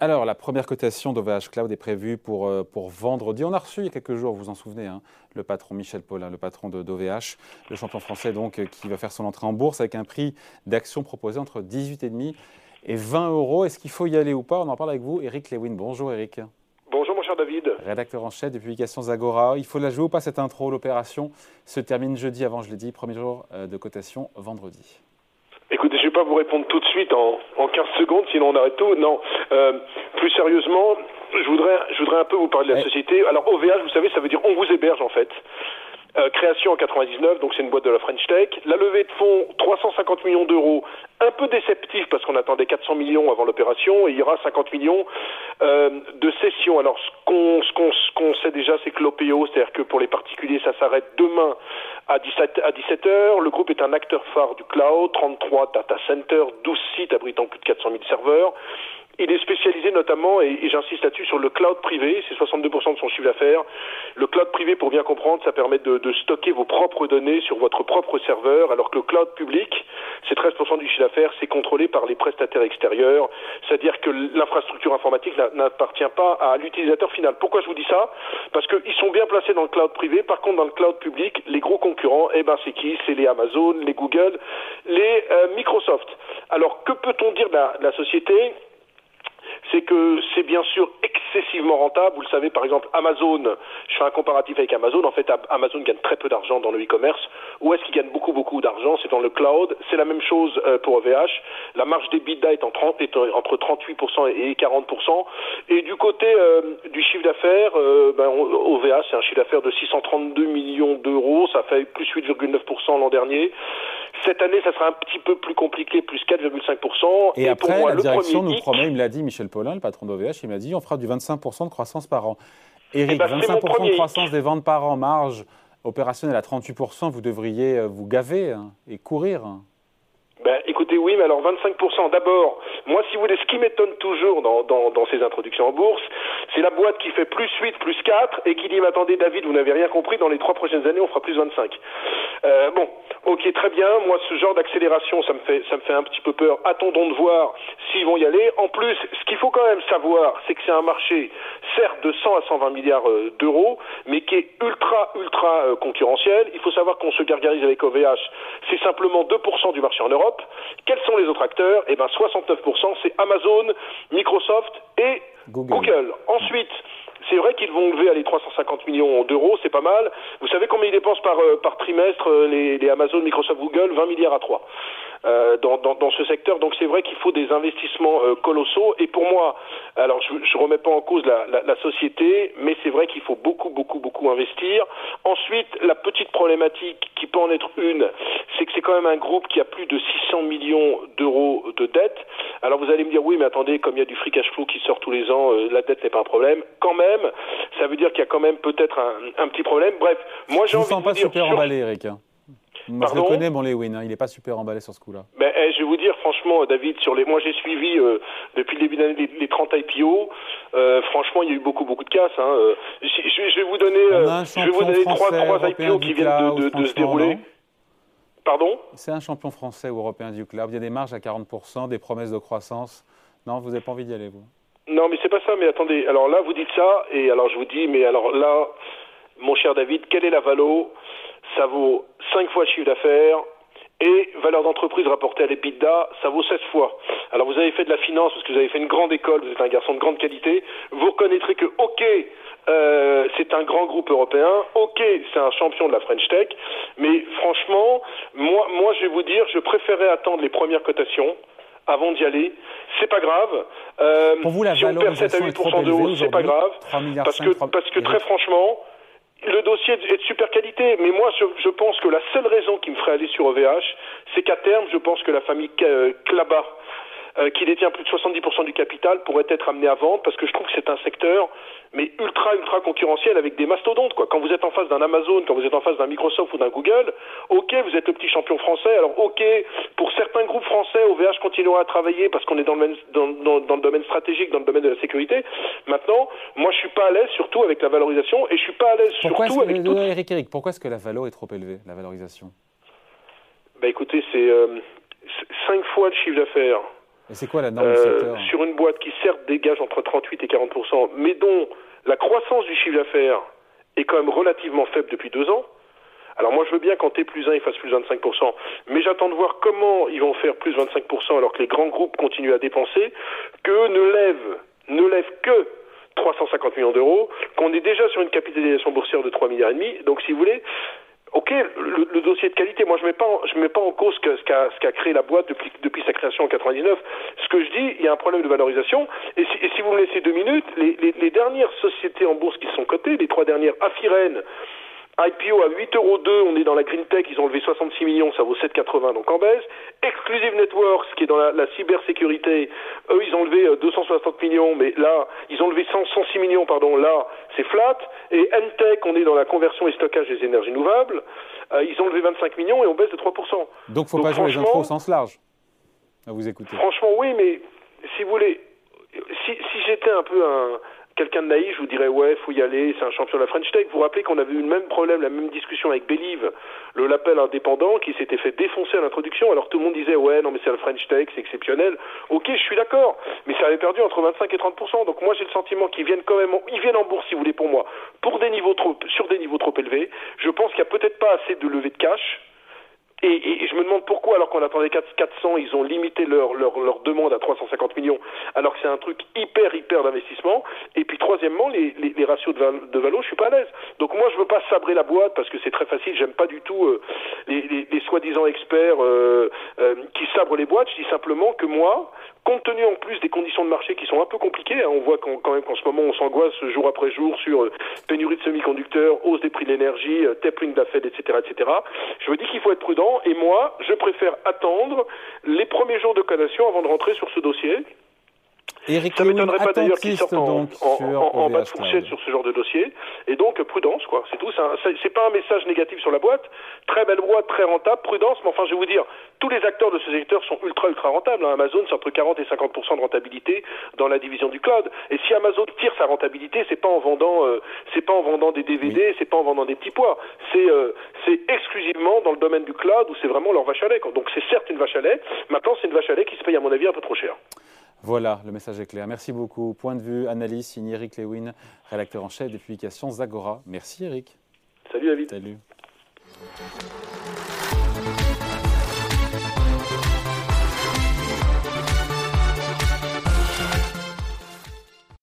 Alors, la première cotation d'OVH Cloud est prévue pour, euh, pour vendredi. On a reçu il y a quelques jours, vous vous en souvenez, hein, le patron Michel Paulin, le patron d'OVH, le champion français donc, euh, qui va faire son entrée en bourse avec un prix d'action proposé entre 18,5 et 20 euros. Est-ce qu'il faut y aller ou pas? On en parle avec vous, Eric Lewin. Bonjour Eric. Bonjour mon cher David. Rédacteur en chef des publications Zagora. Il faut la jouer ou pas cette intro? L'opération se termine jeudi avant, je l'ai dit, premier jour euh, de cotation vendredi. Écoutez, je pas vous répondre tout de suite en, en 15 secondes, sinon on arrête tout. Non, euh, plus sérieusement, je voudrais, je voudrais un peu vous parler de la société. Alors OVH, vous savez, ça veut dire on vous héberge en fait. Euh, création en 99, donc c'est une boîte de la French Tech. La levée de fonds, 350 millions d'euros, un peu déceptif parce qu'on attendait 400 millions avant l'opération et il y aura 50 millions euh, de cession. Alors ce qu'on ce qu'on sait déjà, c'est que l'OPO, c'est-à-dire que pour les particuliers, ça s'arrête demain à 17 à 17 heures. Le groupe est un acteur phare du cloud, 33 data centers, 12 sites abritant plus de 400 000 serveurs. Il est spécialisé notamment, et, j'insiste là-dessus, sur le cloud privé. C'est 62% de son chiffre d'affaires. Le cloud privé, pour bien comprendre, ça permet de, de, stocker vos propres données sur votre propre serveur, alors que le cloud public, c'est 13% du chiffre d'affaires, c'est contrôlé par les prestataires extérieurs. C'est-à-dire que l'infrastructure informatique n'appartient pas à l'utilisateur final. Pourquoi je vous dis ça? Parce qu'ils sont bien placés dans le cloud privé. Par contre, dans le cloud public, les gros concurrents, eh ben, c'est qui? C'est les Amazon, les Google, les euh, Microsoft. Alors, que peut-on dire de la, de la société? C'est que c'est bien sûr excessivement rentable. Vous le savez, par exemple, Amazon, je fais un comparatif avec Amazon. En fait, Amazon gagne très peu d'argent dans le e-commerce. Où est-ce qu'il gagne beaucoup, beaucoup d'argent? C'est dans le cloud. C'est la même chose euh, pour OVH. La marge des bidas est, entre 38% et 40%. Et du côté euh, du chiffre d'affaires, euh, ben, OVH, c'est un chiffre d'affaires de 632 millions d'euros. Ça fait plus 8,9% l'an dernier. Cette année, ça sera un petit peu plus compliqué, plus 4,5%. Et, après, la direction nous promet, il me l'a dit Michel Paulin, le patron d'OVH, il m'a dit on fera du 25% de croissance par an. Eric, 25% eh ben, de croissance des ventes par an, marge opérationnelle à 38%, vous devriez euh, vous gaver hein, et courir. Ben, écoutez, oui, mais alors 25%. D'abord, moi, si vous voulez, ce qui m'étonne toujours dans, dans, dans, ces introductions en bourse, c'est la boîte qui fait plus 8, plus 4 et qui dit, mais attendez, David, vous n'avez rien compris, dans les trois prochaines années, on fera plus 25. Euh, bon, ok, très bien. Moi, ce genre d'accélération, ça me fait, ça me fait un petit peu peur. Attendons de voir s'ils vont y aller. En plus, ce qu'il faut quand même savoir, c'est que c'est un marché, certes, de 100 à 120 milliards euh, d'euros, mais qui est ultra, ultra euh, concurrentiel. Il faut savoir qu'on se gargarise avec OVH. C'est simplement 2% du marché en Europe. Quels sont les autres acteurs? Eh bien, 69%, c'est Amazon, Microsoft et Google. Ensuite, c'est vrai qu'ils vont lever à les 350 millions d'euros, c'est pas mal. Vous savez combien ils dépensent par, euh, par trimestre, euh, les, les, Amazon, Microsoft, Google? 20 milliards à 3 euh, dans, dans, dans, ce secteur. Donc c'est vrai qu'il faut des investissements euh, colossaux. Et pour moi, alors je ne remets pas en cause la, la, la société, mais c'est vrai qu'il faut beaucoup, beaucoup, beaucoup investir. Ensuite, la petite problématique qui peut en être une, c'est que c'est quand même un groupe qui a plus de 600 millions d'euros de dette. Alors vous allez me dire, oui, mais attendez, comme il y a du free cash flow qui sort tous les ans, la dette n'est pas un problème. Quand même, ça veut dire qu'il y a quand même peut-être un, petit problème. Bref, moi j'ai envie de vous pas super emballé, Eric. Hein. Moi, je le connais, mon Lewin, hein. il n'est pas super emballé sur ce coup-là. Ben, eh, je vais vous dire, franchement, David, sur les, moi j'ai suivi euh, depuis le début de l'année les, 30 IPO. Euh, franchement, il y a eu beaucoup, beaucoup de casse. Hein. Euh, je, vais vous donner, je vais vous donner trois, trois IPO qui viennent de, de, se dérouler. Pardon C'est un champion français ou européen du club. Il y a des marges à 40%, des promesses de croissance. Non, vous n'avez pas envie d'y aller, vous non, mais c'est pas ça. Mais attendez. Alors là, vous dites ça, et alors je vous dis, mais alors là, mon cher David, quelle est la valo? Ça vaut 5 fois le chiffre d'affaires. Et valeur d'entreprise rapportée à l'EBITDA, ça vaut 16 fois. Alors vous avez fait de la finance parce que vous avez fait une grande école, vous êtes un garçon de grande qualité. Vous reconnaîtrez que, ok, euh, c'est un grand groupe européen, ok, c'est un champion de la French Tech, mais franchement, moi, moi je vais vous dire, je préférais attendre les premières cotations avant d'y aller. C'est pas grave. Euh, Pour vous, la si on perd 7 à 8% de hausse, c'est pas grave. Parce que, parce que très franchement, le dossier est de super qualité, mais moi je, je, pense que la seule raison qui me ferait aller sur OVH, c'est qu'à terme, je pense que la famille Klaba euh, qui détient plus de 70% du capital pourrait être amené à vendre parce que je trouve que c'est un secteur mais ultra ultra concurrentiel avec des mastodontes quoi. Quand vous êtes en face d'un Amazon, quand vous êtes en face d'un Microsoft ou d'un Google, ok vous êtes le petit champion français. Alors ok pour certains groupes français, OVH continuera à travailler parce qu'on est dans le, dans, dans, dans, le domaine stratégique, dans le domaine de la sécurité. Maintenant, moi je suis pas à l'aise surtout avec la valorisation et je suis pas à l'aise surtout avec tout... Eric, Eric, pourquoi est-ce que la valeur est trop élevée, la valorisation? Bah écoutez, c'est euh, 5 fois le chiffre d'affaires C'est quoi la norme du secteur Sur une boîte qui certes dégage entre 38 et 40 mais dont la croissance du chiffre d'affaires est quand même relativement faible depuis deux ans. Alors moi je veux bien qu'en T plus 1 ils fassent plus 25%, mais j'attends de voir comment ils vont faire plus 25% alors que les grands groupes continuent à dépenser, que ne lèvent, ne lèvent que 350 millions d'euros, qu'on est déjà sur une capitalisation boursière de 3 milliards et demi. Donc si vous voulez, Ok, le, dossier de qualité, moi je mets pas, je mets pas en cause ce qu'a qu'a créé la boîte depuis, sa création en 99. Ce que je dis, il y a un problème de valorisation. Et si, vous me laissez deux minutes, les, dernières sociétés en bourse qui sont cotées, les trois dernières, Afiren, IPO à 8,2 euros, on est dans la green tech, ils ont levé 66 millions, ça vaut 7,80 donc en baisse. Exclusive Networks, qui est dans la, la cybersécurité, eux ils ont levé 260 euh, millions, mais là ils ont levé 106 millions, pardon, là c'est flat. Et Entech, on est dans la conversion et stockage des énergies renouvelables, euh, ils ont levé 25 millions et on baisse de 3%. Donc faut pas jouer les infos au sens large. À vous écouter. Franchement oui, mais si vous voulez, si, si j'étais un peu un quelqu'un de naïf, je vous dirais ouais, faut y aller, c'est un champion de la French Tech. Vous vous rappelez qu'on avait eu le même problème, la même discussion avec Believe, le label indépendant, qui s'était fait défoncer à l'introduction, alors tout le monde disait ouais, non mais c'est la French Tech, c'est exceptionnel. Ok, je suis d'accord, mais ça avait perdu entre 25 et 30 Donc moi j'ai le sentiment qu'ils viennent quand même, ils viennent en bourse si vous voulez pour moi, pour des niveaux trop, sur des niveaux trop élevés. Je pense qu'il y a peut-être pas assez de levée de cash et, je me demande pourquoi, alors qu'on attendait 400, ils ont limité leur, leur, leur, demande à 350 millions, alors que c'est un truc hyper, hyper d'investissement. Et puis, troisièmement, les, les, les ratios de, de valo, je suis pas à l'aise. Donc, moi, je veux pas sabrer la boîte parce que c'est très facile. J'aime pas du tout euh, les, les, les soi-disant experts euh, euh, qui sabrent les boîtes. Je dis simplement que moi, compte tenu en plus des conditions de marché qui sont un peu compliquées, hein, on voit quand même qu'en ce moment, on s'angoisse jour après jour sur euh, pénurie de semi-conducteurs, hausse des prix de l'énergie, euh, tapering de la Fed, etc., etc. Je me dis qu'il faut être prudent et moi, je préfère attendre les premiers jours de condamnation avant de rentrer sur ce dossier. Eric ça m'étonnerait pas d'ailleurs qu'il sorte en, en, bas de fourchette sur ce genre de dossier. Et donc, prudence, quoi. C'est tout. C'est pas un message négatif sur la boîte. Très belle boîte, très rentable, prudence. Mais enfin, je vais vous dire, tous les acteurs de ce secteur sont ultra, ultra rentables. Hein. Amazon, c'est entre 40 et 50 de rentabilité dans la division du cloud. Et si Amazon tire sa rentabilité, c'est pas en vendant, euh, c'est pas en vendant des DVD, c'est pas en vendant des petits pois. C'est, euh, c'est exclusivement dans le domaine du cloud où c'est vraiment leur vache à lait. Quoi. Donc, c'est certes une vache à lait. Maintenant, c'est une vache à lait qui se paye, à mon avis, un peu trop cher. Voilà, le message est clair. Merci beaucoup. Point de vue, analyse, signé Eric Lewin, rédacteur en chef des publications Zagora. Merci Eric. Salut David. Salut.